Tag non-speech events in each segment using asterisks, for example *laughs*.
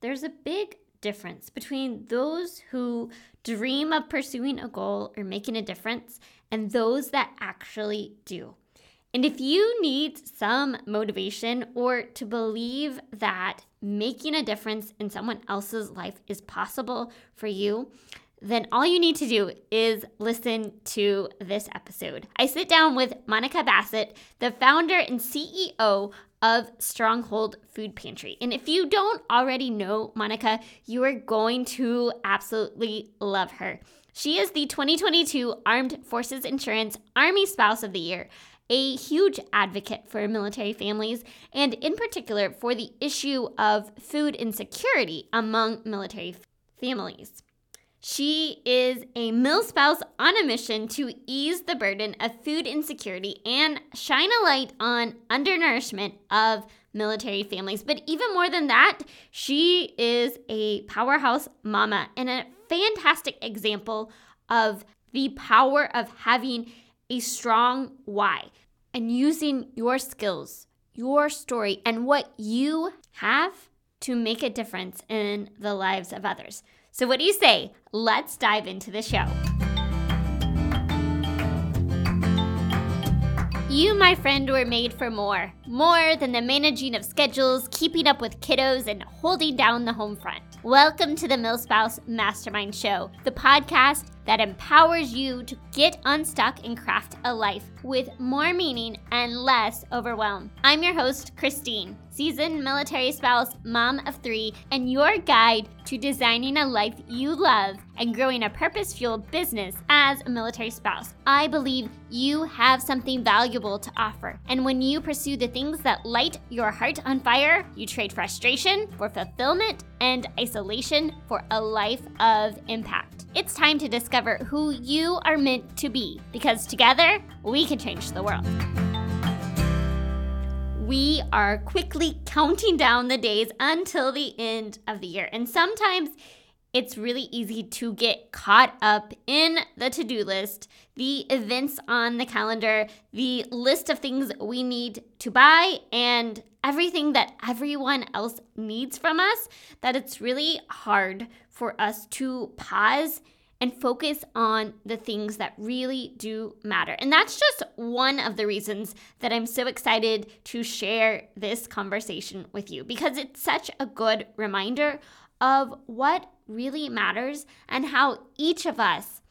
there's a big difference between those who dream of pursuing a goal or making a difference and those that actually do. And if you need some motivation or to believe that making a difference in someone else's life is possible for you, then all you need to do is listen to this episode. I sit down with Monica Bassett, the founder and CEO of Stronghold Food Pantry. And if you don't already know Monica, you are going to absolutely love her. She is the 2022 Armed Forces Insurance Army Spouse of the Year, a huge advocate for military families, and in particular for the issue of food insecurity among military families. She is a milspouse on a mission to ease the burden of food insecurity and shine a light on undernourishment of military families. But even more than that, she is a powerhouse mama and a fantastic example of the power of having a strong why and using your skills, your story, and what you have to make a difference in the lives of others. So, what do you say? Let's dive into the show. You, my friend, were made for more. More than the managing of schedules, keeping up with kiddos, and holding down the home front. Welcome to the Milspouse Mastermind Show, the podcast that empowers you to get unstuck and craft a life with more meaning and less overwhelm. I'm your host, Christine, seasoned military spouse, mom of three, and your guide to designing a life you love and growing a purpose fueled business as a military spouse. I believe you have something valuable to offer. And when you pursue the things that light your heart on fire, you trade frustration for fulfillment and isolation for a life of impact. It's time to discover who you are meant to be because together we can change the world. We are quickly counting down the days until the end of the year. And sometimes it's really easy to get caught up in the to do list, the events on the calendar, the list of things we need to buy, and everything that everyone else needs from us, that it's really hard for us to pause and focus on the things that really do matter. And that's just one of the reasons that I'm so excited to share this conversation with you because it's such a good reminder of what really matters and how each of us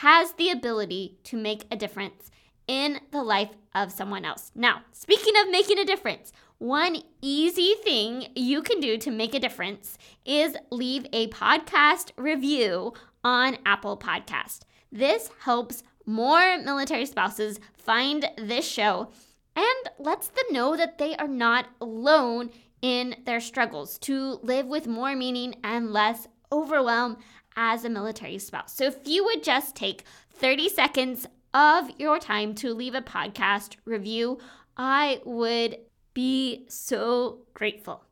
has the ability to make a difference in the life of someone else. Now, speaking of making a difference, one easy thing you can do to make a difference is leave a podcast review on Apple Podcast. This helps more military spouses find this show and lets them know that they are not alone in their struggles to live with more meaning and less overwhelm as a military spouse. So if you would just take 30 seconds of your time to leave a podcast review, I would be so grateful.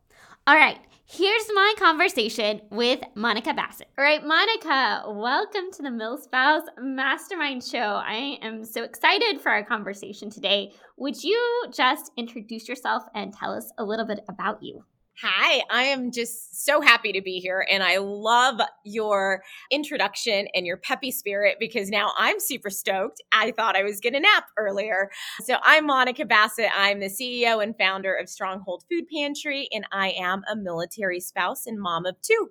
All right, here's my conversation with Monica Bassett. All right, Monica, welcome to the Milspouse Mastermind Show. I am so excited for our conversation today. Would you just introduce yourself and tell us a little bit about you? Hi, I am just so happy to be here. And I love your introduction and your peppy spirit because now I'm super stoked. I thought I was going to nap earlier. So I'm Monica Bassett. I'm the CEO and founder of Stronghold Food Pantry, and I am a military spouse and mom of two.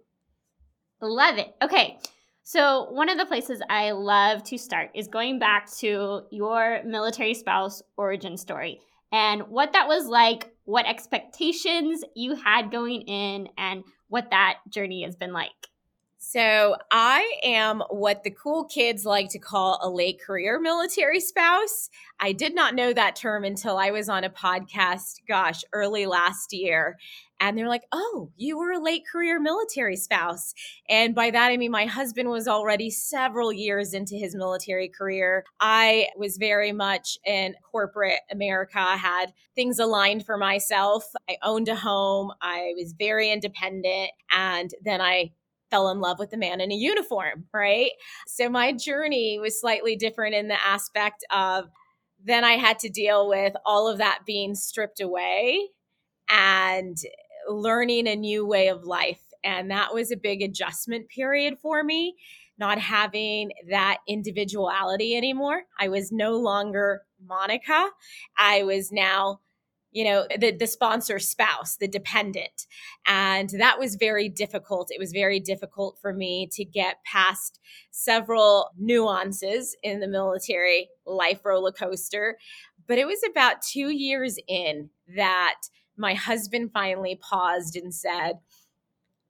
Love it. Okay. So, one of the places I love to start is going back to your military spouse origin story and what that was like what expectations you had going in and what that journey has been like. So, I am what the cool kids like to call a late career military spouse. I did not know that term until I was on a podcast, gosh, early last year. And they're like, oh, you were a late career military spouse. And by that, I mean, my husband was already several years into his military career. I was very much in corporate America, had things aligned for myself. I owned a home, I was very independent. And then I fell in love with a man in a uniform, right? So my journey was slightly different in the aspect of then I had to deal with all of that being stripped away and learning a new way of life And that was a big adjustment period for me, not having that individuality anymore. I was no longer Monica. I was now you know the the sponsor spouse the dependent and that was very difficult it was very difficult for me to get past several nuances in the military life roller coaster but it was about 2 years in that my husband finally paused and said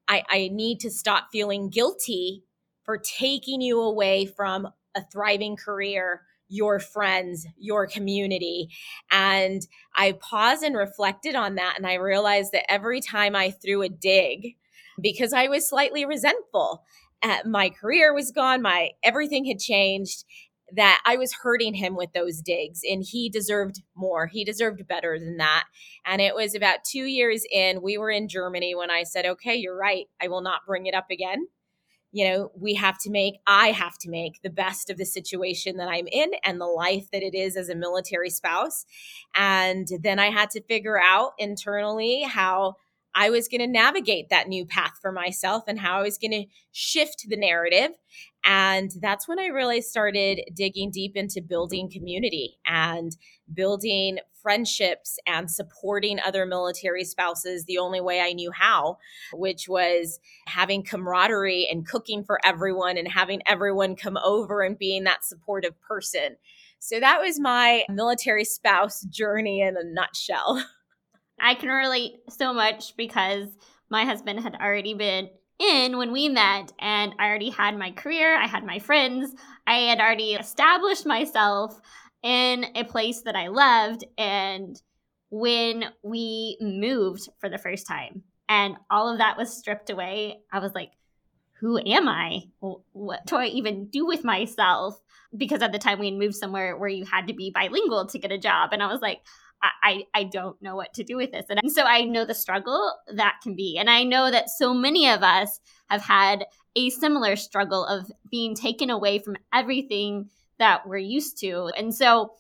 I, I need to stop feeling guilty for taking you away from a thriving career your friends, your community. And I paused and reflected on that. And I realized that every time I threw a dig, because I was slightly resentful, uh, my career was gone, my everything had changed that I was hurting him with those digs and he deserved more. He deserved better than that. And it was about 2 years in, we were in Germany when I said, "Okay, you're right. I will not bring it up again." you know, we have to make, I have to make the best of the situation that I'm in and the life that it is as a military spouse. And then I had to figure out internally how I was going to navigate that new path for myself and how I was going to shift the narrative. And that's when I really started digging deep into building community and building friendships and supporting other military spouses the only way I knew how, which was having camaraderie and cooking for everyone and having everyone come over and being that supportive person. So that was my military spouse journey in a nutshell. *laughs* I can relate so much because my husband had already been in when we met and I already had my career, I had my friends, I had already established myself in a place that I loved and when we moved for the first time and all of that was stripped away, I was like, who am I? What do I even do with myself? Because at the time we had moved somewhere where you had to be bilingual to get a job. And I was like, I, I don't know what to do with this. And so I know the struggle that can be. And I know that so many of us have had a similar struggle of being taken away from everything that we're used to. And so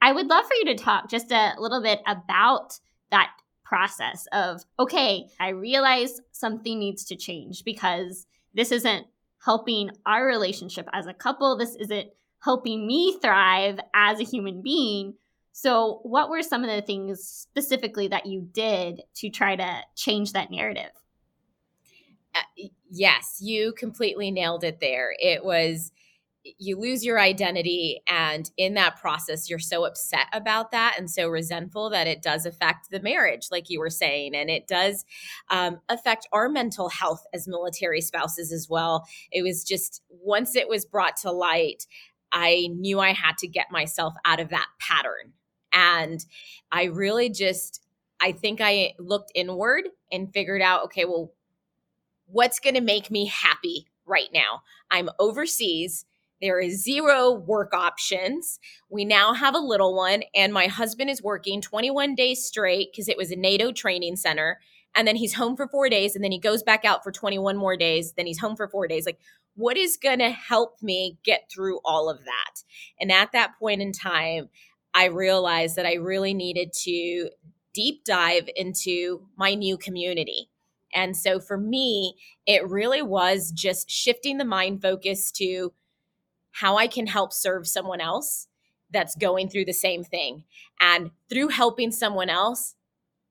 I would love for you to talk just a little bit about that process of, okay, I realize something needs to change because this isn't helping our relationship as a couple. This isn't helping me thrive as a human being. So, what were some of the things specifically that you did to try to change that narrative? Uh, yes, you completely nailed it there. It was you lose your identity and in that process you're so upset about that and so resentful that it does affect the marriage like you were saying and it does um, affect our mental health as military spouses as well it was just once it was brought to light i knew i had to get myself out of that pattern and I really just, I think I looked inward and figured out, okay, well, what's going to make me happy right now? I'm overseas. There is zero work options. We now have a little one, and my husband is working 21 days straight because it was a NATO training center. And then he's home for four days, and then he goes back out for 21 more days. Then he's home for four days. Like, what is going to help me get through all of that? And at that point in time, I realized that I really needed to deep dive into my new community. And so for me, it really was just shifting the mind focus to how I can help serve someone else that's going through the same thing. And through helping someone else,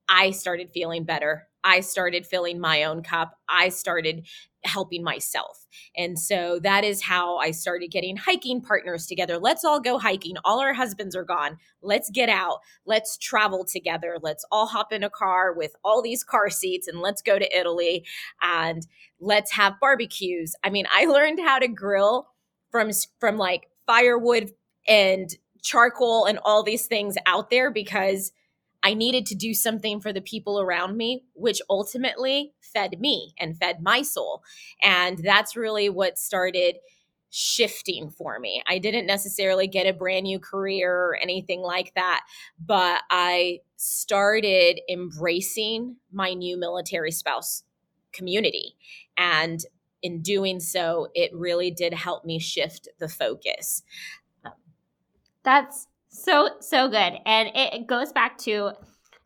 I started feeling better. I started filling my own cup. I started helping myself. And so that is how I started getting hiking partners together. Let's all go hiking. All our husbands are gone. Let's get out. Let's travel together. Let's all hop in a car with all these car seats and let's go to Italy and let's have barbecues. I mean, I learned how to grill from from like firewood and charcoal and all these things out there because I needed to do something for the people around me, which ultimately fed me and fed my soul. And that's really what started shifting for me. I didn't necessarily get a brand new career or anything like that, but I started embracing my new military spouse community. And in doing so, it really did help me shift the focus. Um, that's so, so good. And it, goes back to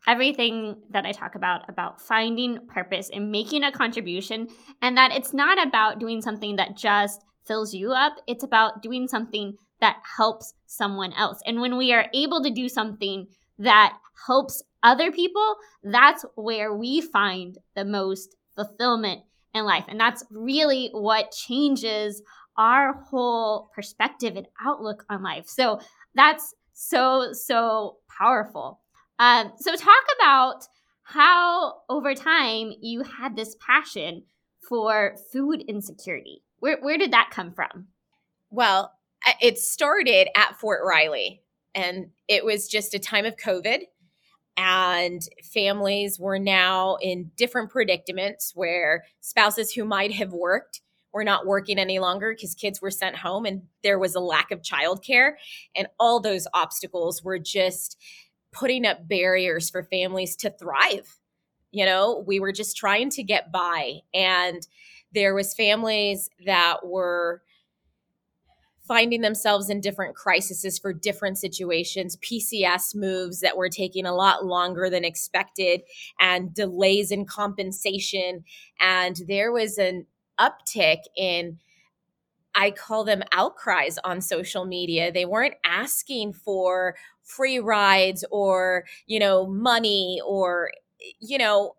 everything that I talk about, about finding purpose and making a contribution, and that it's not about doing something that just fills you up, it's about doing something that helps someone else. And when we are able to do something that helps other people, that's where we find the most fulfillment in life. And that's really what changes our whole perspective and outlook on life. So that's so, so powerful. Um, so, talk about how over time you had this passion for food insecurity. Where, where did that come from? Well, it started at Fort Riley, and it was just a time of COVID. And families were now in different predicaments where spouses who might have worked were not working any longer because kids were sent home and there was a lack of childcare. And all those obstacles were just putting up barriers for families to thrive. You know, we were just trying to get by. And there was families that were finding themselves in different crises for different situations, PCS moves that were taking a lot longer than expected, and delays in compensation. And there was an uptick in I call them outcries on social media. They weren't asking for free rides or, you know, money or, you know,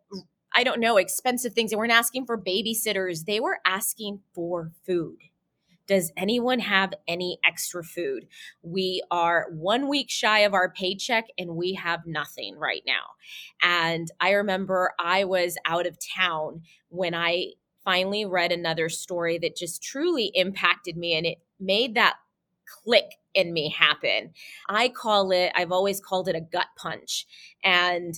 I don't know, expensive things. They weren't asking for babysitters. They were asking for food. Does anyone have any extra food? We are one week shy of our paycheck and we have nothing right now. And I remember I was out of town when I finally read another story that just truly impacted me and it made that click in me happen. I call it, I've always called it a gut punch. And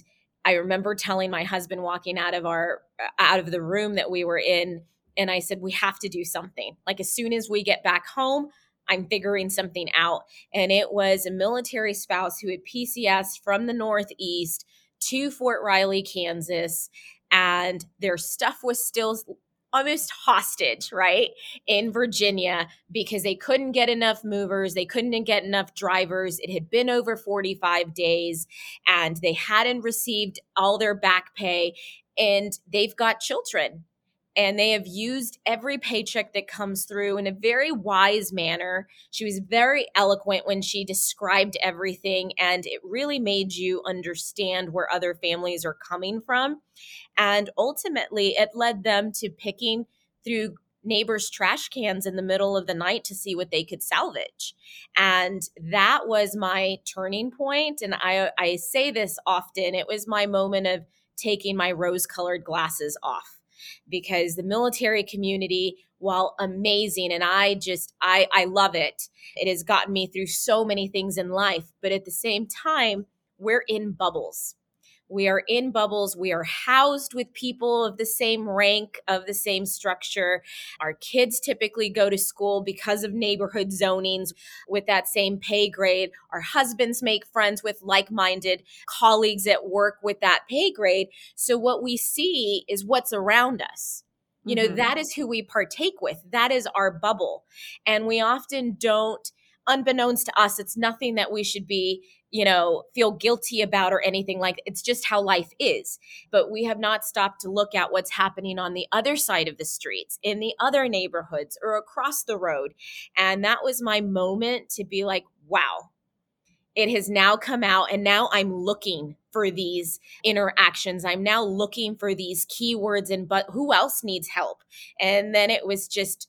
I remember telling my husband walking out of our uh, out of the room that we were in and I said we have to do something. Like as soon as we get back home, I'm figuring something out. And it was a military spouse who had PCS from the Northeast to Fort Riley, Kansas, and their stuff was still almost hostage, right, in Virginia because they couldn't get enough movers, they couldn't get enough drivers. It had been over 45 days and they hadn't received all their back pay and they've got children and they have used every paycheck that comes through in a very wise manner. She was very eloquent when she described everything, and it really made you understand where other families are coming from. And ultimately, it led them to picking through neighbors' trash cans in the middle of the night to see what they could salvage. And that was my turning point. And I, I say this often it was my moment of taking my rose colored glasses off because the military community while amazing and i just i i love it it has gotten me through so many things in life but at the same time we're in bubbles we are in bubbles. We are housed with people of the same rank, of the same structure. Our kids typically go to school because of neighborhood zonings with that same pay grade. Our husbands make friends with like minded colleagues at work with that pay grade. So what we see is what's around us. You know, mm-hmm. that is who we partake with. That is our bubble. And we often don't unbeknownst to us, it's nothing that we should be you know, feel guilty about or anything like it's just how life is. But we have not stopped to look at what's happening on the other side of the streets, in the other neighborhoods or across the road. And that was my moment to be like, wow, it has now come out and now I'm looking for these interactions. I'm now looking for these keywords and but who else needs help? And then it was just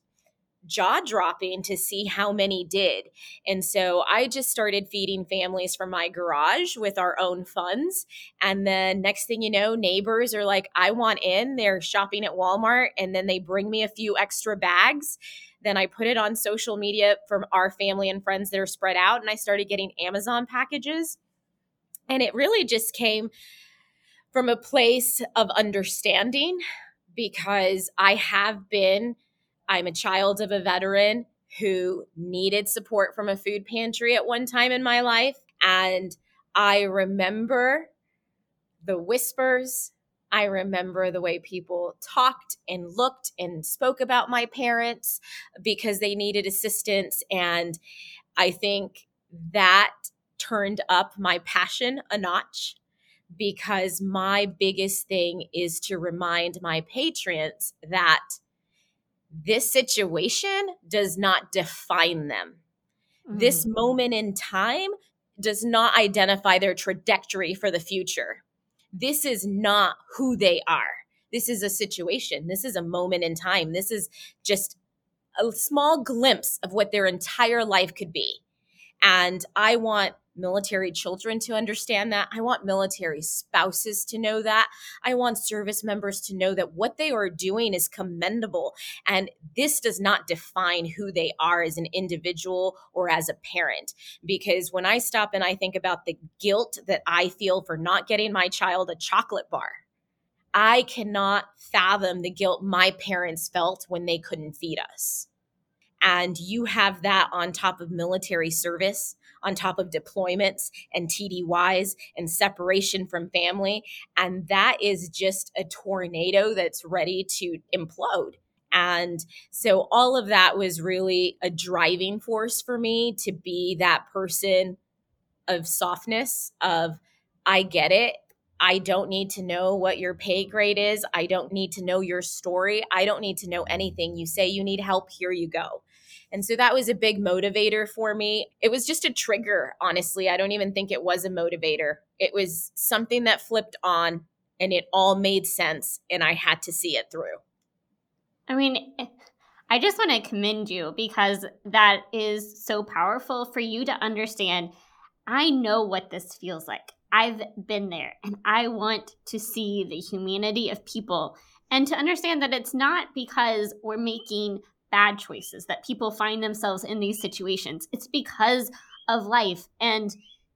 jaw dropping to see how many did. And so I just started feeding families from my garage with our own funds. And then next thing you know, neighbors are like, I want in. They're shopping at Walmart and then they bring me a few extra bags. Then I put it on social media from our family and friends that are spread out. And I started getting Amazon packages. And it really just came from a place of understanding because I have been I'm a child of a veteran who needed support from a food pantry at one time in my life. And I remember the whispers. I remember the way people talked and looked and spoke about my parents because they needed assistance. And I think that turned up my passion a notch because my biggest thing is to remind my patrons that this situation does not define them. Mm-hmm. This moment in time does not identify their trajectory for the future. This is not who they are. This is a situation. This is a moment in time. This is just a small glimpse of what their entire life could be. And I want military children to understand that. I want military spouses to know that. I want service members to know that what they are doing is commendable. And this does not define who they are as an individual or as a parent. Because when I stop and I think about the guilt that I feel for not getting my child a chocolate bar, I cannot fathom the guilt my parents felt when they couldn't feed us. And you have that on top of military service on top of deployments and TDYs and separation from family. And that is just a tornado that's ready to implode. And so all of that was really a driving force for me to be that person of softness, of I get it. I don't need to know what your pay grade is. I don't need to know your story. I don't need to know anything. You say you need help, here you go. And so that was a big motivator for me. It was just a trigger, honestly. I don't even think it was a motivator. It was something that flipped on and it all made sense and I had to see it through. I mean, I just want to commend you because that is so powerful for you to understand. I know what this feels like. I've been there and I want to see the humanity of people and to understand that it's not because we're making bad choices that people find themselves in these situations. It's because of life. And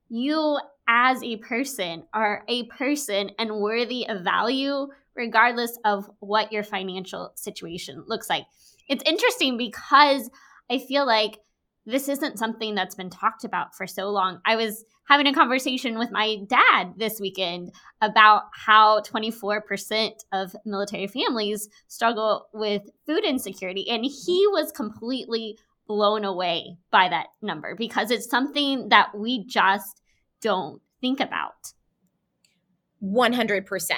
you, as a person, are a person and worthy of value, regardless of what your financial situation looks like. It's interesting because I feel like this isn't something that's been talked about for so long. I was having a conversation with my dad this weekend about how 24% of military families struggle with food insecurity. And he was completely blown away by that number because it's something that we just don't think about. 100%.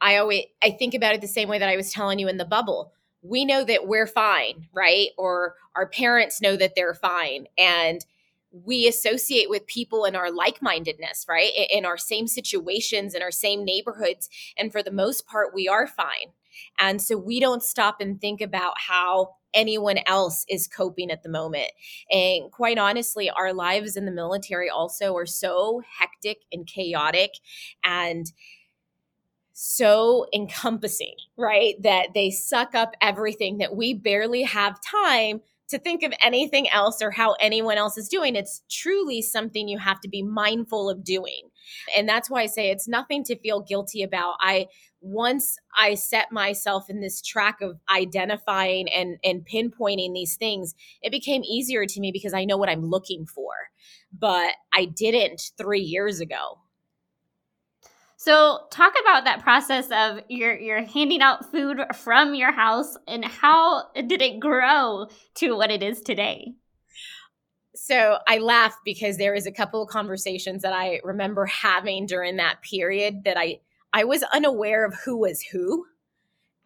I always I think about it the same way that I was telling you in the bubble. We know that we're fine, right? Or our parents know that they're fine. And we associate with people in our like-mindedness right? In our same situations in our same neighborhoods. And for the most part we are fine. And so we don't stop and think about how anyone else is coping at the moment. And quite honestly our lives in the military also are so hectic and chaotic. And so encompassing, right? That they suck up everything that we barely have time to think of anything else or how anyone else is doing. It's truly something you have to be mindful of doing. And that's why I say it's nothing to feel guilty about. I once I set myself in this track of identifying and and pinpointing these things, it became easier to me because I know what I'm looking for. But I didn't 3 years ago. So, talk about that process of you're you're handing out food from your house and how did it grow to what it is today? So, I laugh because there is a couple of conversations that I remember having during that period that I I was unaware of who was who.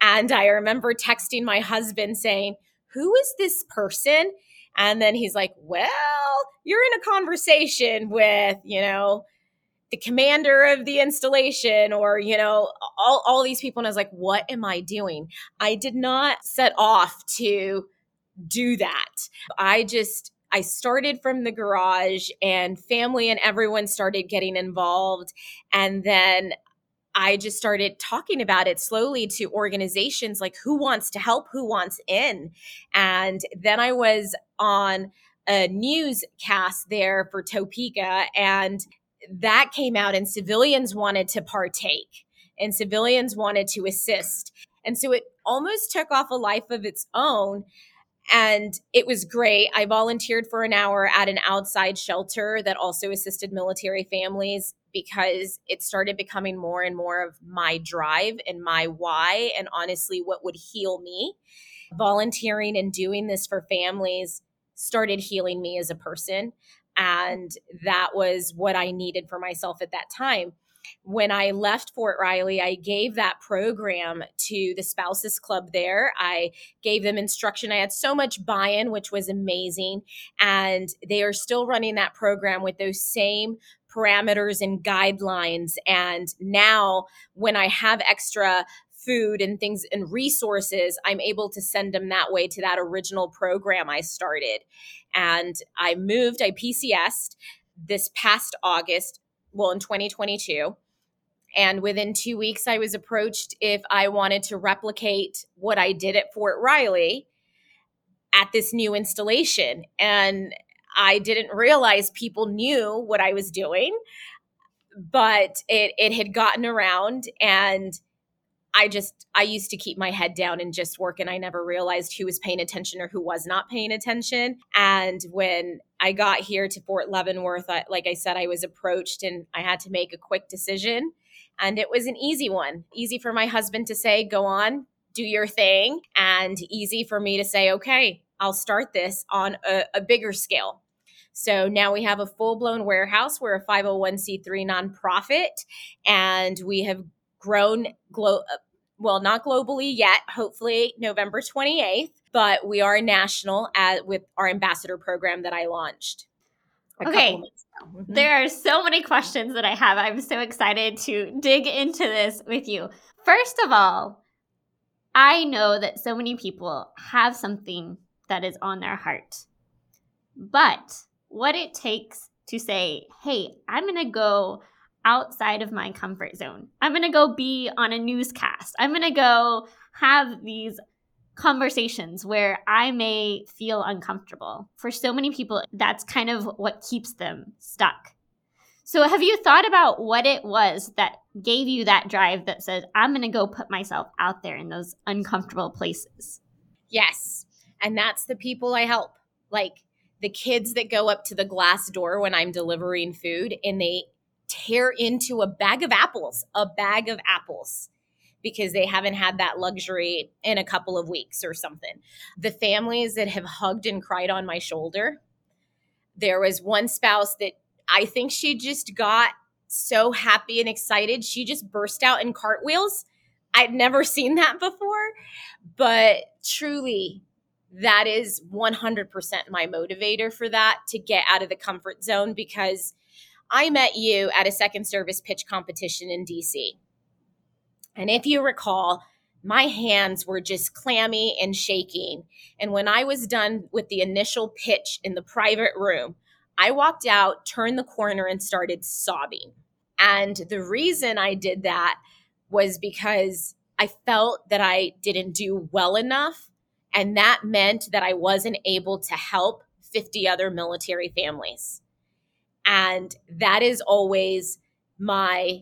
And I remember texting my husband saying, "Who is this person?" And then he's like, "Well, you're in a conversation with, you know, the commander of the installation or you know all, all these people and i was like what am i doing i did not set off to do that i just i started from the garage and family and everyone started getting involved and then I just started talking about it slowly to organizations like who wants to help, who wants in. And then I was on a newscast there for Topeka and that came out and civilians wanted to partake and civilians wanted to assist. And so it almost took off a life of its own. And it was great. I volunteered for an hour at an outside shelter that also assisted military families because it started becoming more and more of my drive and my why, and honestly, what would heal me. Volunteering and doing this for families started healing me as a person. And that was what I needed for myself at that time. when I left Fort Riley, I gave that program to the Spouses Club there. I gave them instruction. I had so much buy in, which was amazing. And they are still running that program with those same parameters and guidelines. And now, when I have extra food and things and resources, I'm able to send them that way to that original program I started. And I moved, I PCSed this past August, well, in 2022. And within two weeks, I was approached if I wanted to replicate what I did at Fort Riley at this new installation. And I didn't realize people knew what I was doing, but it, it had gotten around. And I just, I used to keep my head down and just work, and I never realized who was paying attention or who was not paying attention. And when I got here to Fort Leavenworth, I, like I said, I was approached and I had to make a quick decision and it was an easy one. Easy for my husband to say, go on, do your thing. And easy for me to say, okay, I'll start this on a, a bigger scale. So now we have a full blown warehouse. We're a 501c3 nonprofit, and we have grown glo- well, not globally yet, hopefully November 28th, but we are national at, with our ambassador program that I launched. okay. Mm-hmm. There are so many questions that I have. I'm so excited to dig into this with you. First of all, I know that so many people have something that is on their heart. But what it takes to say, hey, I'm going to go outside of my comfort zone. I'm going to go be on a newscast. I'm going to go have these conversations where I may feel uncomfortable. For so many people, that's kind of what keeps them stuck. So, have you thought about what it was that gave you that drive that says, I'm going to go put myself out there in those uncomfortable places? Yes. And that's the people I help. Like the kids that go up to the glass door when I'm delivering food and they tear into a bag of apples, a bag of apples because they haven't had that luxury in a couple of weeks or something. The families that have hugged and cried on my shoulder. There was one spouse that I think she just got so happy and excited. She just burst out in cartwheels. I'd never seen that before, but truly, that is 100% my motivator for that to get out of the comfort zone because I met you at a second service pitch competition in DC. And if you recall, my hands were just clammy and shaking. And when I was done with the initial pitch in the private room, I walked out, turned the corner, and started sobbing. And the reason I did that was because I felt that I didn't do well enough. And that meant that I wasn't able to help 50 other military families. And that is always my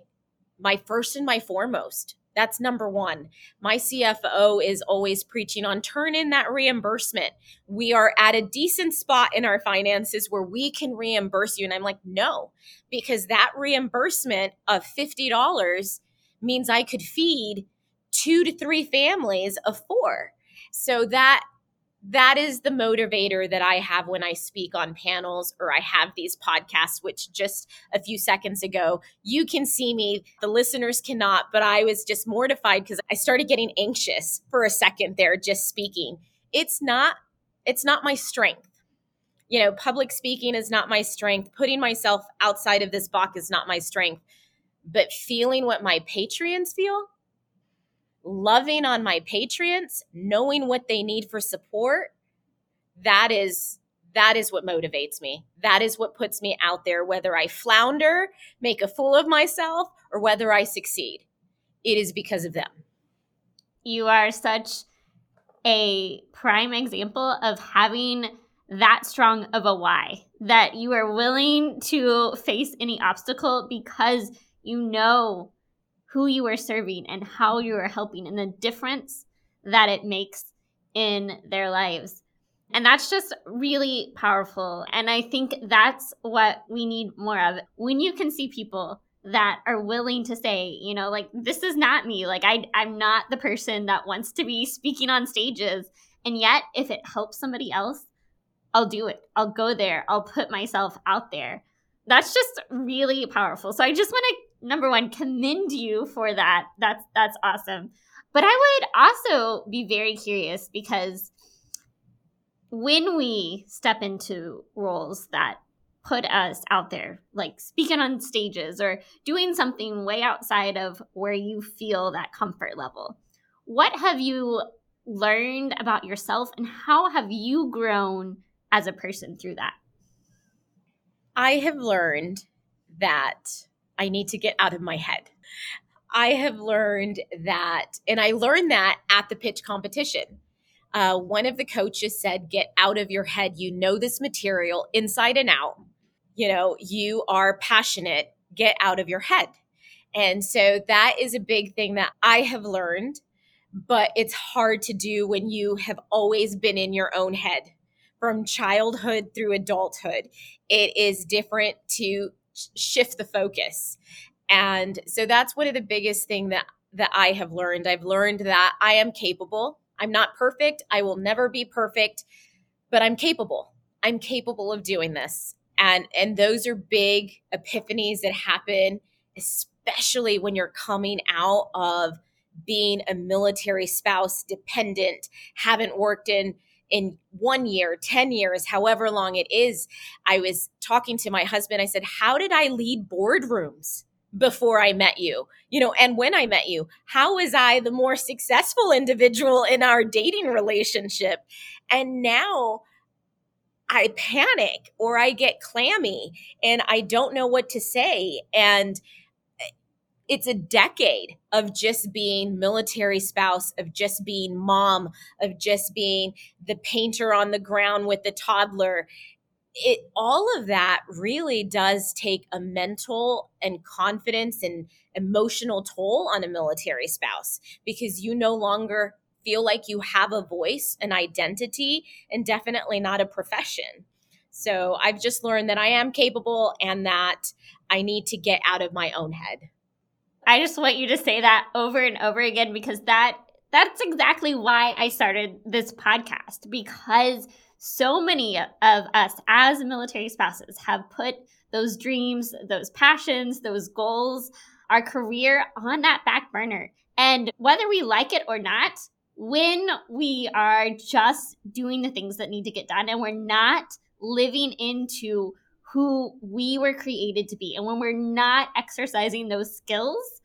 my first and my foremost that's number one. My CFO is always preaching on turn in that reimbursement. We are at a decent spot in our finances where we can reimburse you. And I'm like, no, because that reimbursement of $50 means I could feed two to three families of four. So that that is the motivator that I have when I speak on panels or I have these podcasts, which just a few seconds ago, you can see me, the listeners cannot, but I was just mortified because I started getting anxious for a second there just speaking. It's not, it's not my strength. You know, public speaking is not my strength. Putting myself outside of this box is not my strength. But feeling what my patrons feel, loving on my patrons, knowing what they need for support, that is that is what motivates me. That is what puts me out there whether I flounder, make a fool of myself or whether I succeed. It is because of them. You are such a prime example of having that strong of a why that you are willing to face any obstacle because you know who you are serving and how you are helping and the difference that it makes in their lives. And that's just really powerful. And I think that's what we need more of. When you can see people that are willing to say, you know, like this is not me. Like I I'm not the person that wants to be speaking on stages. And yet if it helps somebody else, I'll do it. I'll go there. I'll put myself out there. That's just really powerful. So I just want to number one commend you for that. That's that's awesome. But I would also be very curious because when we step into roles that put us out there, like speaking on stages or doing something way outside of where you feel that comfort level, what have you learned about yourself and how have you grown as a person through that? I have learned that I need to get out of my head. I have learned that, and I learned that at the pitch competition. Uh, one of the coaches said, Get out of your head. You know this material inside and out. You know, you are passionate. Get out of your head. And so that is a big thing that I have learned, but it's hard to do when you have always been in your own head from childhood through adulthood. It is different to shift the focus. And so that's one of the biggest thing that that I have learned. I've learned that I am capable. I'm not perfect. I will never be perfect, but I'm capable. I'm capable of doing this. And and those are big epiphanies that happen especially when you're coming out of being a military spouse dependent, haven't worked in in one year, 10 years, however long it is. I was talking to my husband. I said, How did I lead boardrooms? before I met you, you know, and when I met you, how was I the more successful individual in our dating relationship? And now I panic or I get clammy and I don't know what to say. And it's a decade of just being military spouse, of just being mom, of just being the painter on the ground with the toddler. It all of that really does take a mental and confidence and emotional toll on a military spouse because you no longer feel like you have a voice, an identity, and definitely not a profession. So I've just learned that I am capable and that I need to get out of my own head. I just want you to say that over and over again because that that's exactly why I started this podcast because so many of us as military spouses have put those dreams, those passions, those goals, our career on that back burner. And whether we like it or not, when we are just doing the things that need to get done and we're not living into who we were created to be. And when we're not exercising those skills,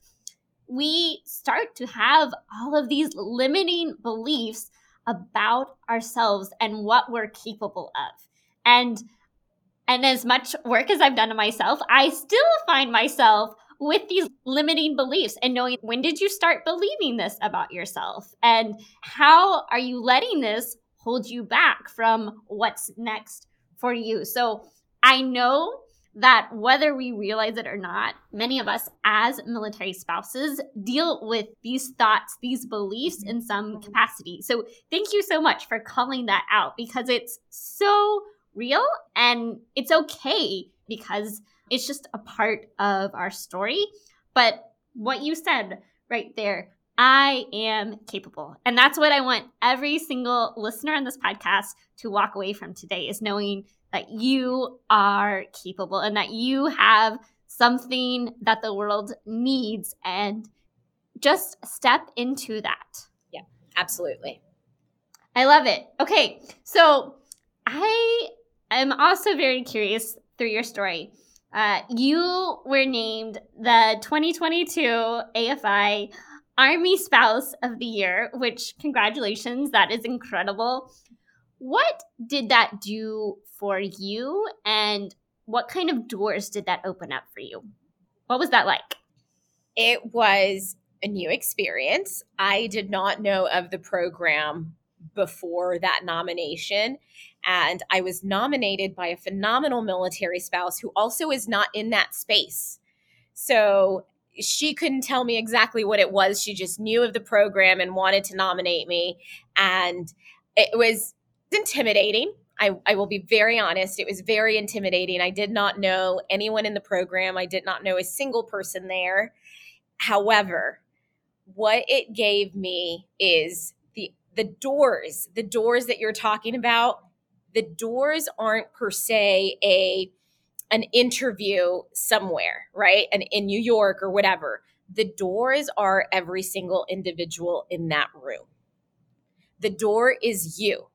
we start to have all of these limiting beliefs about ourselves and what we're capable of. And and as much work as I've done to myself, I still find myself with these limiting beliefs and knowing when did you start believing this about yourself and how are you letting this hold you back from what's next for you. So I know that whether we realize it or not, many of us as military spouses deal with these thoughts, these beliefs in some mm-hmm. capacity. So thank you so much for calling that out because it's so real and it's okay because it's just a part of our story. But what you said right there, I am capable. And that's what I want every single listener on this podcast to walk away from today is knowing that you are capable and that you have something that the world needs and just step into that. Yeah, absolutely. I love it. Okay, so I am also very curious through your story. Uh, you were named the 2022 AFI Army Spouse of the Year, which congratulations, that is incredible. What did that do for you and what kind of doors did that open up for you? What was that like? It was a new experience. I did not know of the program before that nomination. And I was nominated by a phenomenal military spouse who also is not in that space. So she couldn't tell me exactly what it was. She just knew of the program and wanted to nominate me. And it was intimidating. I, I will be very honest. It was very intimidating. I did not know anyone in the program, I did not know a single person there. However, what it gave me is the the doors, the doors that you're talking about, the doors aren't per se a an interview somewhere, right? And in New York or whatever, the doors are every single individual in that room. The door is you.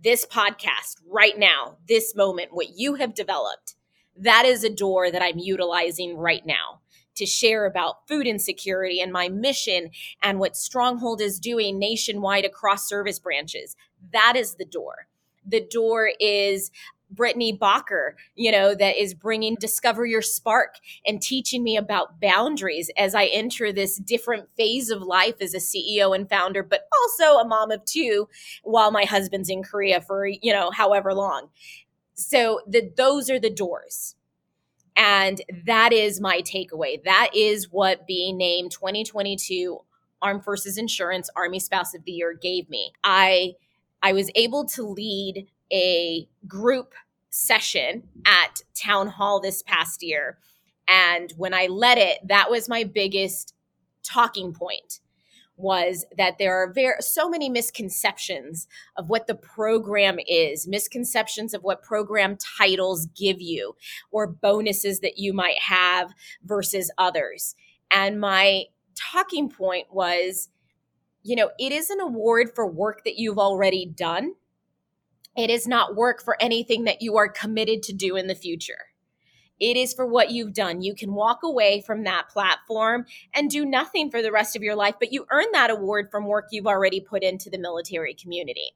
This podcast right now, this moment, what you have developed, that is a door that I'm utilizing right now to share about food insecurity and my mission and what Stronghold is doing nationwide across service branches. That is the door. The door is Brittany Bacher, you know, that is bringing Discover Your Spark and teaching me about boundaries as I enter this different phase of life as a CEO and founder, but also a mom of two while my husband's in Korea for, you know, however long. So the, those are the doors. And that is my takeaway. That is what being named 2022 Armed Forces Insurance Army Spouse of the Year gave me. I I was able to lead a group session at town hall this past year. And when I led it, that was my biggest talking point was that there are very so many misconceptions of what the program is, misconceptions of what program titles give you or bonuses that you might have versus others. And my talking point was, you know, it is an award for work that you've already done it is not work for anything that you are committed to do in the future. It is for what you've done. You can walk away from that platform and do nothing for the rest of your life, but you earn that award from work you've already put into the military community.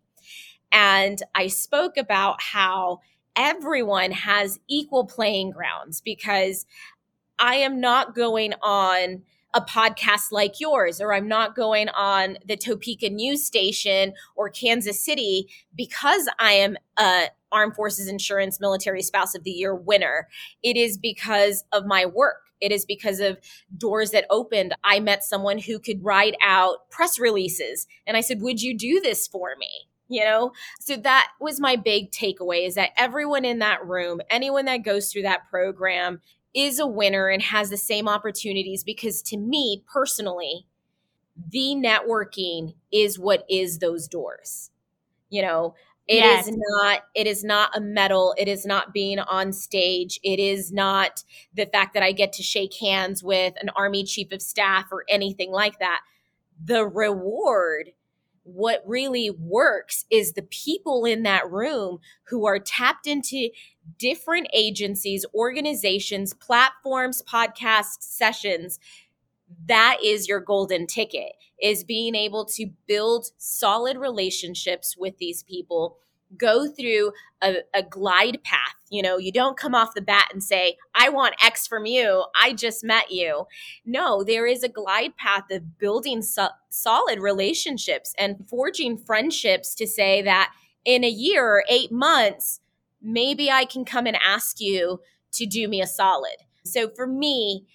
And I spoke about how everyone has equal playing grounds because I am not going on a podcast like yours, or I'm not going on the Topeka news station or Kansas City because I am a Armed Forces Insurance Military Spouse of the Year winner. It is because of my work. It is because of doors that opened. I met someone who could write out press releases. And I said, Would you do this for me? you know so that was my big takeaway is that everyone in that room anyone that goes through that program is a winner and has the same opportunities because to me personally the networking is what is those doors you know? It yes. is not it is not a medal. It is not being on stage. It is not the fact that i get to shake hands with an army chief of staff or anything like that. The reward what really works is the people in that room who are tapped into different agencies, organizations, platforms, podcasts, sessions. That is your golden ticket is being able to build solid relationships with these people go through a, a, glide path. You know, you don't come off the bat and say, I want X from you. I just met you. No, there is a glide path of building so- solid relationships and forging friendships to say that in a year or eight months, maybe I can come and ask you to do me a solid. So for me,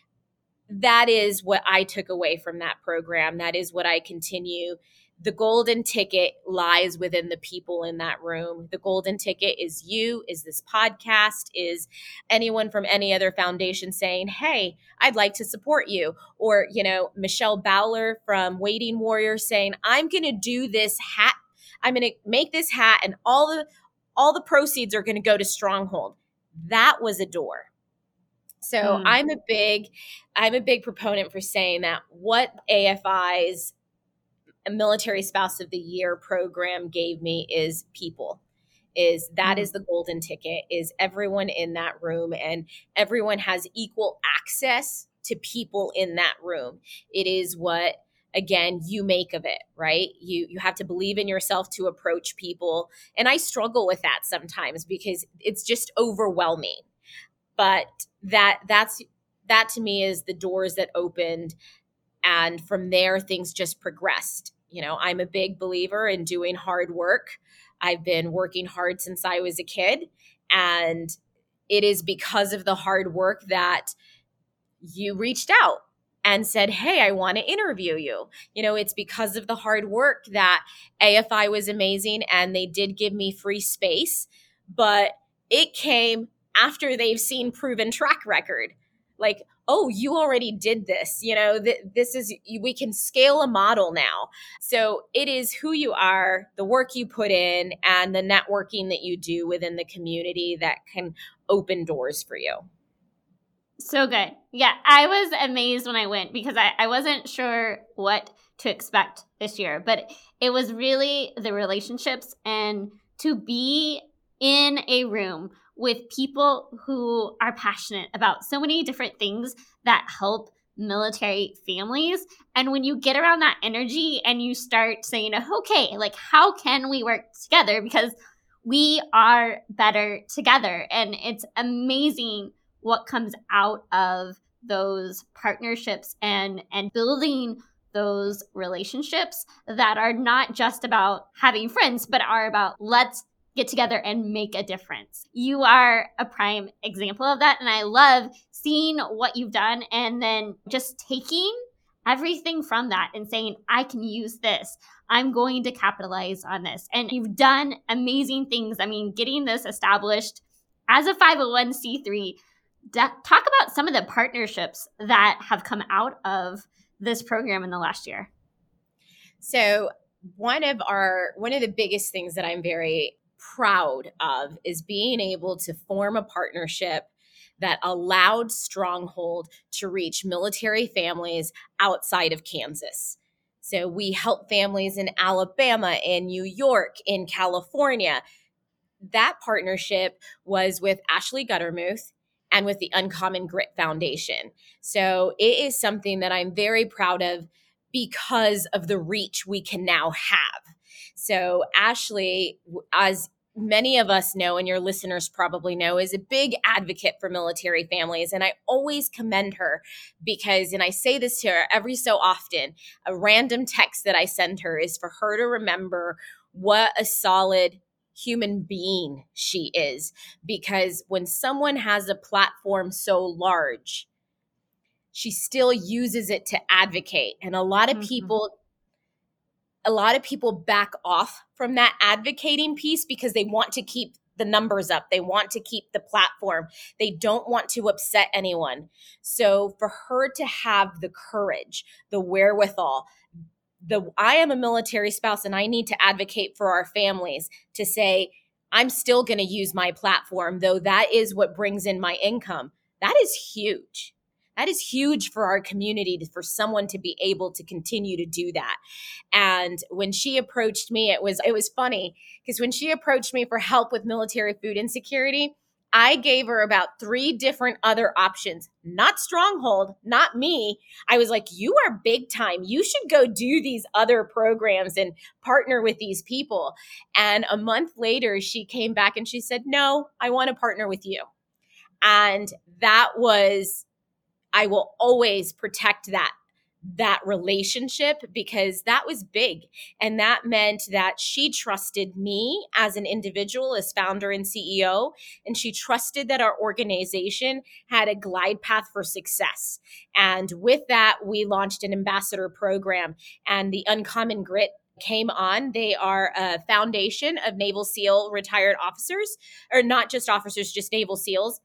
that is what I took away from that program. That is what I continue the golden ticket lies within the people in that room. The golden ticket is you, is this podcast, is anyone from any other foundation saying, Hey, I'd like to support you. Or, you know, Michelle Bowler from Waiting Warrior saying, I'm going to do this hat. I'm going to make this hat and all the all the proceeds are going to go to Stronghold. That was a door. So mm. I'm a big I'm a big proponent for saying that what AFI's military spouse of the year program gave me is people is that mm-hmm. is the golden ticket is everyone in that room and everyone has equal access to people in that room it is what again you make of it right you you have to believe in yourself to approach people and i struggle with that sometimes because it's just overwhelming but that that's that to me is the doors that opened and from there things just progressed you know, I'm a big believer in doing hard work. I've been working hard since I was a kid. And it is because of the hard work that you reached out and said, Hey, I want to interview you. You know, it's because of the hard work that AFI was amazing and they did give me free space, but it came after they've seen proven track record. Like, oh, you already did this. You know, th- this is, we can scale a model now. So it is who you are, the work you put in, and the networking that you do within the community that can open doors for you. So good. Yeah, I was amazed when I went because I, I wasn't sure what to expect this year, but it was really the relationships and to be in a room with people who are passionate about so many different things that help military families. And when you get around that energy and you start saying, okay, like, how can we work together? Because we are better together. And it's amazing what comes out of those partnerships and and building those relationships that are not just about having friends but are about let's get together and make a difference. You are a prime example of that. And I love seeing what you've done and then just taking everything from that and saying, I can use this. I'm going to capitalize on this. And you've done amazing things. I mean, getting this established as a 501c3. Talk about some of the partnerships that have come out of this program in the last year. So, one of our one of the biggest things that I'm very proud of is being able to form a partnership that allowed Stronghold to reach military families outside of Kansas. So we help families in Alabama, in New York, in California. That partnership was with Ashley Gutermuth and with the Uncommon Grit Foundation. So it is something that I'm very proud of because of the reach we can now have. So, Ashley, as many of us know, and your listeners probably know, is a big advocate for military families. And I always commend her because, and I say this to her every so often, a random text that I send her is for her to remember what a solid human being she is. Because when someone has a platform so large, she still uses it to advocate. And a lot of mm-hmm. people a lot of people back off from that advocating piece because they want to keep the numbers up. They want to keep the platform. They don't want to upset anyone. So for her to have the courage, the wherewithal, the I am a military spouse and I need to advocate for our families to say I'm still going to use my platform though that is what brings in my income. That is huge. That is huge for our community for someone to be able to continue to do that. And when she approached me, it was it was funny because when she approached me for help with military food insecurity, I gave her about three different other options, not Stronghold, not me. I was like, You are big time. You should go do these other programs and partner with these people. And a month later, she came back and she said, No, I want to partner with you. And that was I will always protect that that relationship because that was big and that meant that she trusted me as an individual as founder and CEO and she trusted that our organization had a glide path for success and with that we launched an ambassador program and the uncommon grit came on. They are a foundation of Naval SEAL retired officers, or not just officers, just Naval SEALs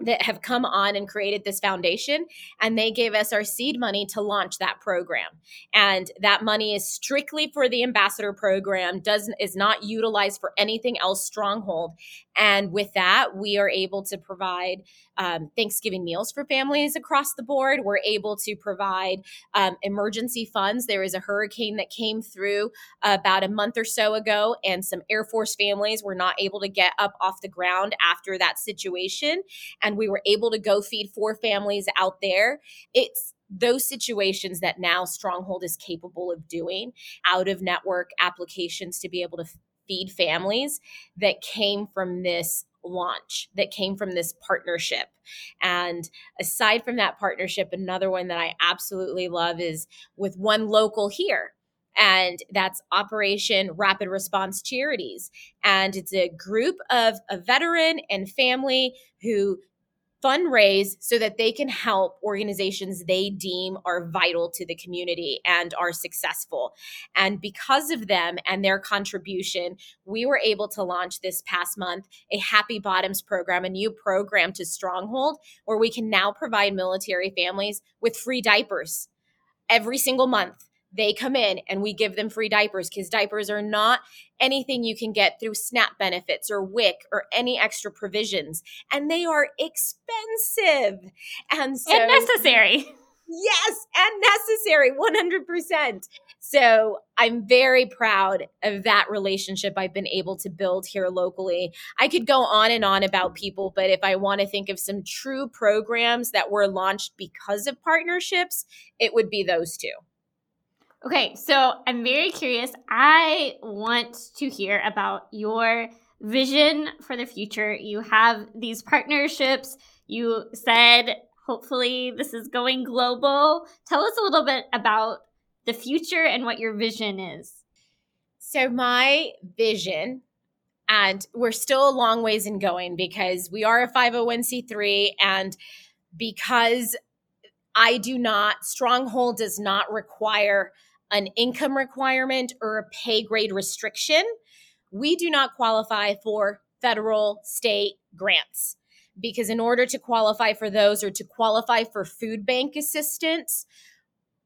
that have come on and created this foundation and they gave us our seed money to launch that program. And that money is strictly for the ambassador program doesn't is not utilized for anything else stronghold. And with that we are able to provide um, thanksgiving meals for families across the board we're able to provide um, emergency funds there is a hurricane that came through about a month or so ago and some air force families were not able to get up off the ground after that situation and we were able to go feed four families out there. It's those situations that now Stronghold is capable of doing out of network applications to be able to feed families that came from this launch that came from this partnership. And aside from that partnership, another one that I absolutely love is with one local here and that's Operation Rapid Response Charities. And it's a group of a veteran and family who fundraise so that they can help organizations they deem are vital to the community and are successful. And because of them and their contribution, we were able to launch this past month a Happy Bottoms program, a new program to Stronghold, where we can now provide military families with free diapers every single month they come in and we give them free diapers because diapers are not anything you can get through SNAP benefits or WIC or any extra provisions. And they are expensive. And so and necessary. Yes, and necessary 100%. So I'm very proud of that relationship I've been able to build here locally. I could go on and on about people, but if I want to think of some true programs that were launched because of partnerships, it would be those two. Okay, so I'm very curious. I want to hear about your vision for the future. You have these partnerships. You said hopefully this is going global. Tell us a little bit about the future and what your vision is. So, my vision, and we're still a long ways in going because we are a 501c3 and because I do not, Stronghold does not require an income requirement or a pay grade restriction, we do not qualify for federal state grants. Because in order to qualify for those or to qualify for food bank assistance,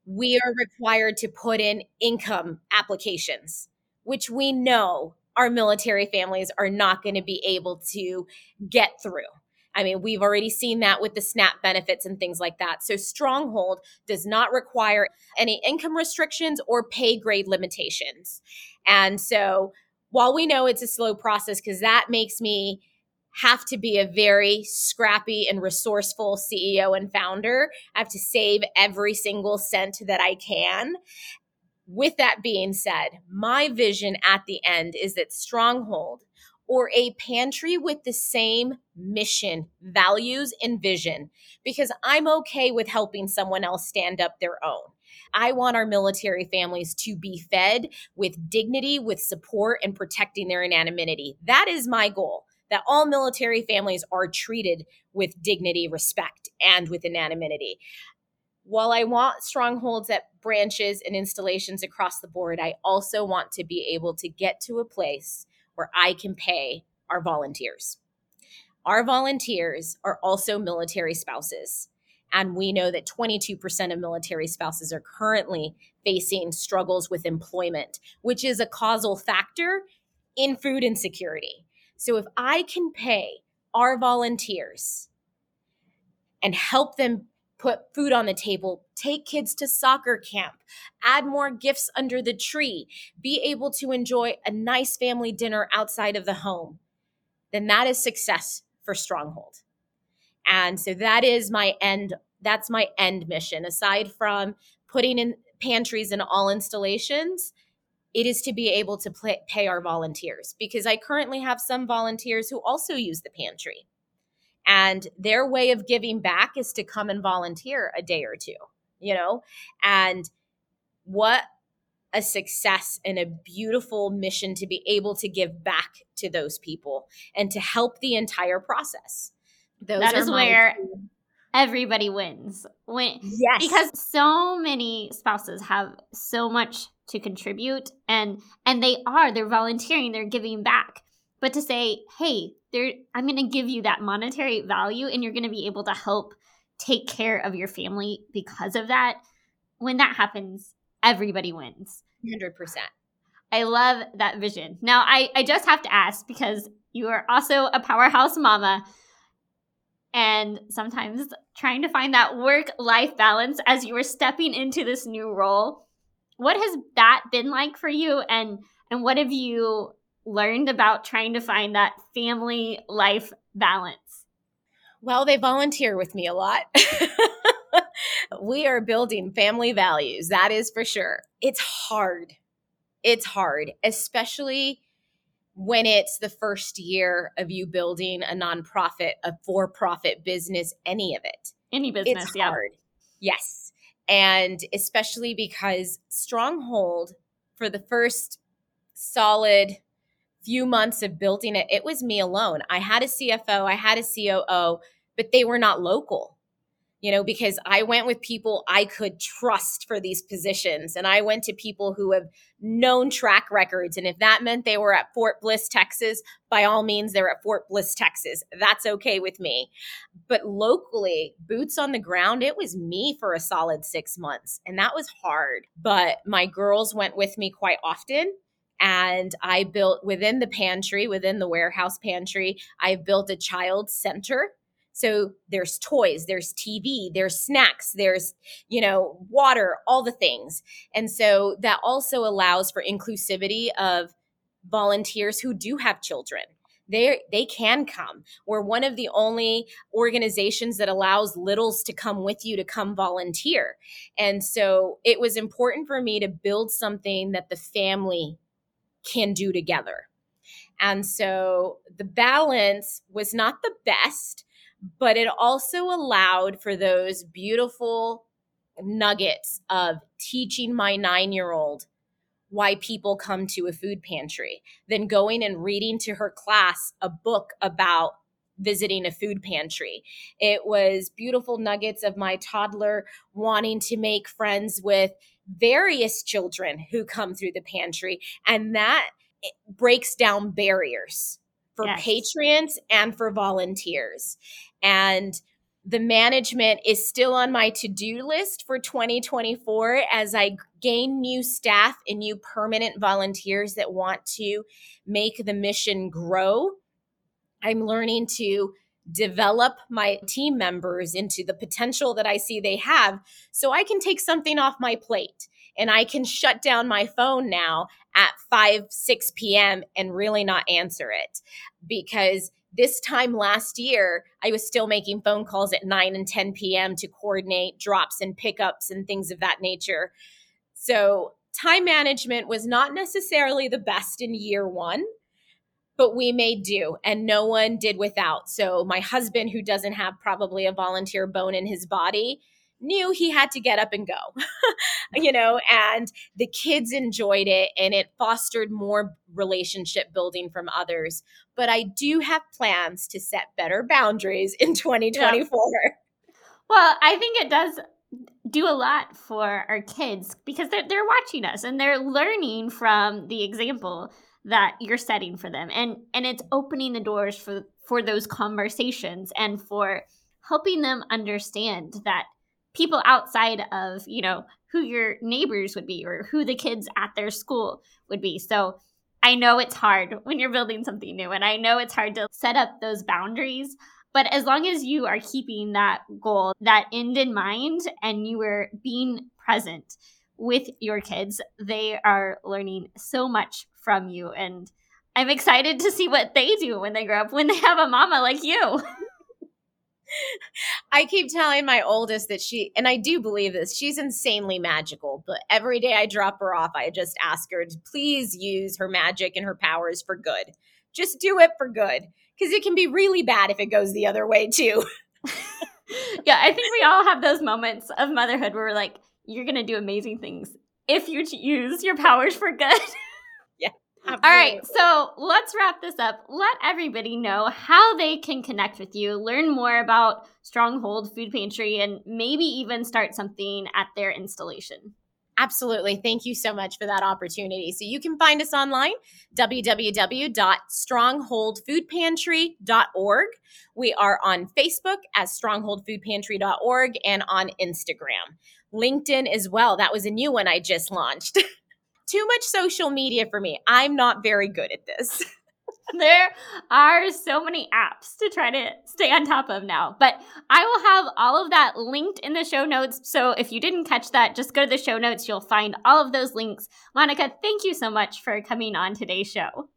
we are required to put in income applications, which we know our military families are not going to be able to get through. I mean, we've already seen that with the SNAP benefits and things like that. So, Stronghold does not require any income restrictions or pay grade limitations. And so, while we know it's a slow process, because that makes me have to be a very scrappy and resourceful CEO and founder. I have to save every single cent that I can. With that being said, my vision at the end is that Stronghold or a pantry with the same mission, values, and vision, because I'm okay with helping someone else stand up their own. I want our military families to be fed with dignity, with support, and protecting their anonymity. That is my goal that all military families are treated with dignity, respect, and with anonymity. While I want strongholds at branches and installations across the board, I also want to be able to get to a place where I can pay our volunteers. Our volunteers are also military spouses. And we know that 22% of military spouses are currently facing struggles with employment, which is a causal factor in food insecurity. So if I can pay our volunteers and help them put food on the table, take kids to soccer camp, add more gifts under the tree, be able to enjoy a nice family dinner outside of the home, then that is success for Stronghold. And so that is my end that's my end mission aside from putting in pantries in all installations it is to be able to pay our volunteers because I currently have some volunteers who also use the pantry. And their way of giving back is to come and volunteer a day or two, you know? And what a success and a beautiful mission to be able to give back to those people and to help the entire process. Those that is where two. everybody wins. When, yes. Because so many spouses have so much to contribute and and they are they're volunteering, they're giving back. But to say, "Hey, there I'm going to give you that monetary value and you're going to be able to help take care of your family because of that. When that happens, everybody wins. 100%. I love that vision. Now, I, I just have to ask because you are also a powerhouse mama. And sometimes trying to find that work life balance as you were stepping into this new role. What has that been like for you? And and what have you learned about trying to find that family life balance? Well, they volunteer with me a lot. *laughs* we are building family values, that is for sure. It's hard. It's hard, especially when it's the first year of you building a nonprofit, a for profit business, any of it. Any business, it's yeah. hard. Yes. And especially because Stronghold, for the first solid few months of building it, it was me alone. I had a CFO, I had a COO, but they were not local you know, because I went with people I could trust for these positions. And I went to people who have known track records. And if that meant they were at Fort Bliss, Texas, by all means, they're at Fort Bliss, Texas. That's okay with me. But locally, boots on the ground, it was me for a solid six months. And that was hard. But my girls went with me quite often and I built within the pantry, within the warehouse pantry, I built a child center so there's toys, there's TV, there's snacks, there's, you know, water, all the things. And so that also allows for inclusivity of volunteers who do have children. They they can come. We're one of the only organizations that allows littles to come with you to come volunteer. And so it was important for me to build something that the family can do together. And so the balance was not the best but it also allowed for those beautiful nuggets of teaching my nine year old why people come to a food pantry, then going and reading to her class a book about visiting a food pantry. It was beautiful nuggets of my toddler wanting to make friends with various children who come through the pantry. And that eh, breaks down barriers for yes. patrons and for volunteers. And the management is still on my to do list for 2024 as I gain new staff and new permanent volunteers that want to make the mission grow. I'm learning to develop my team members into the potential that I see they have so I can take something off my plate and I can shut down my phone now at 5, 6 p.m. and really not answer it because this time last year, I was still making phone calls at 9 and 10 p.m. to coordinate drops and pickups and things of that nature. So, time management was not necessarily the best in year one, but we made do, and no one did without. So, my husband, who doesn't have probably a volunteer bone in his body, knew he had to get up and go, *laughs* you know, and the kids enjoyed it and it fostered more relationship building from others. But I do have plans to set better boundaries in 2024. Yeah. Well, I think it does do a lot for our kids because they're, they're watching us and they're learning from the example that you're setting for them and and it's opening the doors for for those conversations and for helping them understand that people outside of, you know, who your neighbors would be or who the kids at their school would be. So I know it's hard when you're building something new and I know it's hard to set up those boundaries. But as long as you are keeping that goal, that end in mind, and you are being present with your kids, they are learning so much from you. And I'm excited to see what they do when they grow up, when they have a mama like you. I keep telling my oldest that she, and I do believe this, she's insanely magical. But every day I drop her off, I just ask her to please use her magic and her powers for good. Just do it for good. Because it can be really bad if it goes the other way, too. *laughs* yeah, I think we all have those moments of motherhood where we're like, you're going to do amazing things if you use your powers for good. *laughs* Absolutely. All right, so let's wrap this up. Let everybody know how they can connect with you, learn more about Stronghold Food Pantry, and maybe even start something at their installation. Absolutely. Thank you so much for that opportunity. So you can find us online, www.strongholdfoodpantry.org. We are on Facebook as strongholdfoodpantry.org and on Instagram. LinkedIn as well. That was a new one I just launched. *laughs* too much social media for me. I'm not very good at this. *laughs* there are so many apps to try to stay on top of now. But I will have all of that linked in the show notes. So if you didn't catch that, just go to the show notes. You'll find all of those links. Monica, thank you so much for coming on today's show.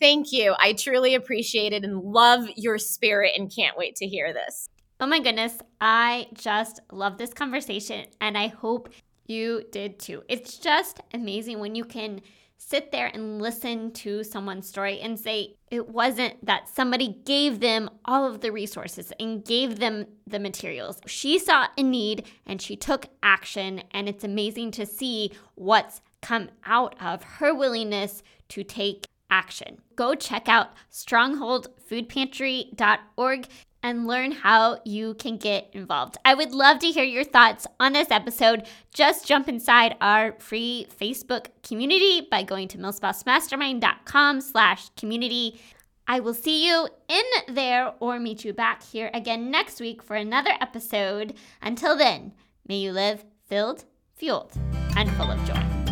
Thank you. I truly appreciate it and love your spirit and can't wait to hear this. Oh my goodness, I just love this conversation and I hope you did too. It's just amazing when you can sit there and listen to someone's story and say it wasn't that somebody gave them all of the resources and gave them the materials. She saw a need and she took action, and it's amazing to see what's come out of her willingness to take action. Go check out strongholdfoodpantry.org and learn how you can get involved. I would love to hear your thoughts on this episode. Just jump inside our free Facebook community by going to milspousemastermind.com slash community. I will see you in there or meet you back here again next week for another episode. Until then, may you live filled, fueled, and full of joy.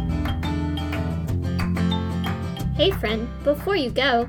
Hey friend, before you go,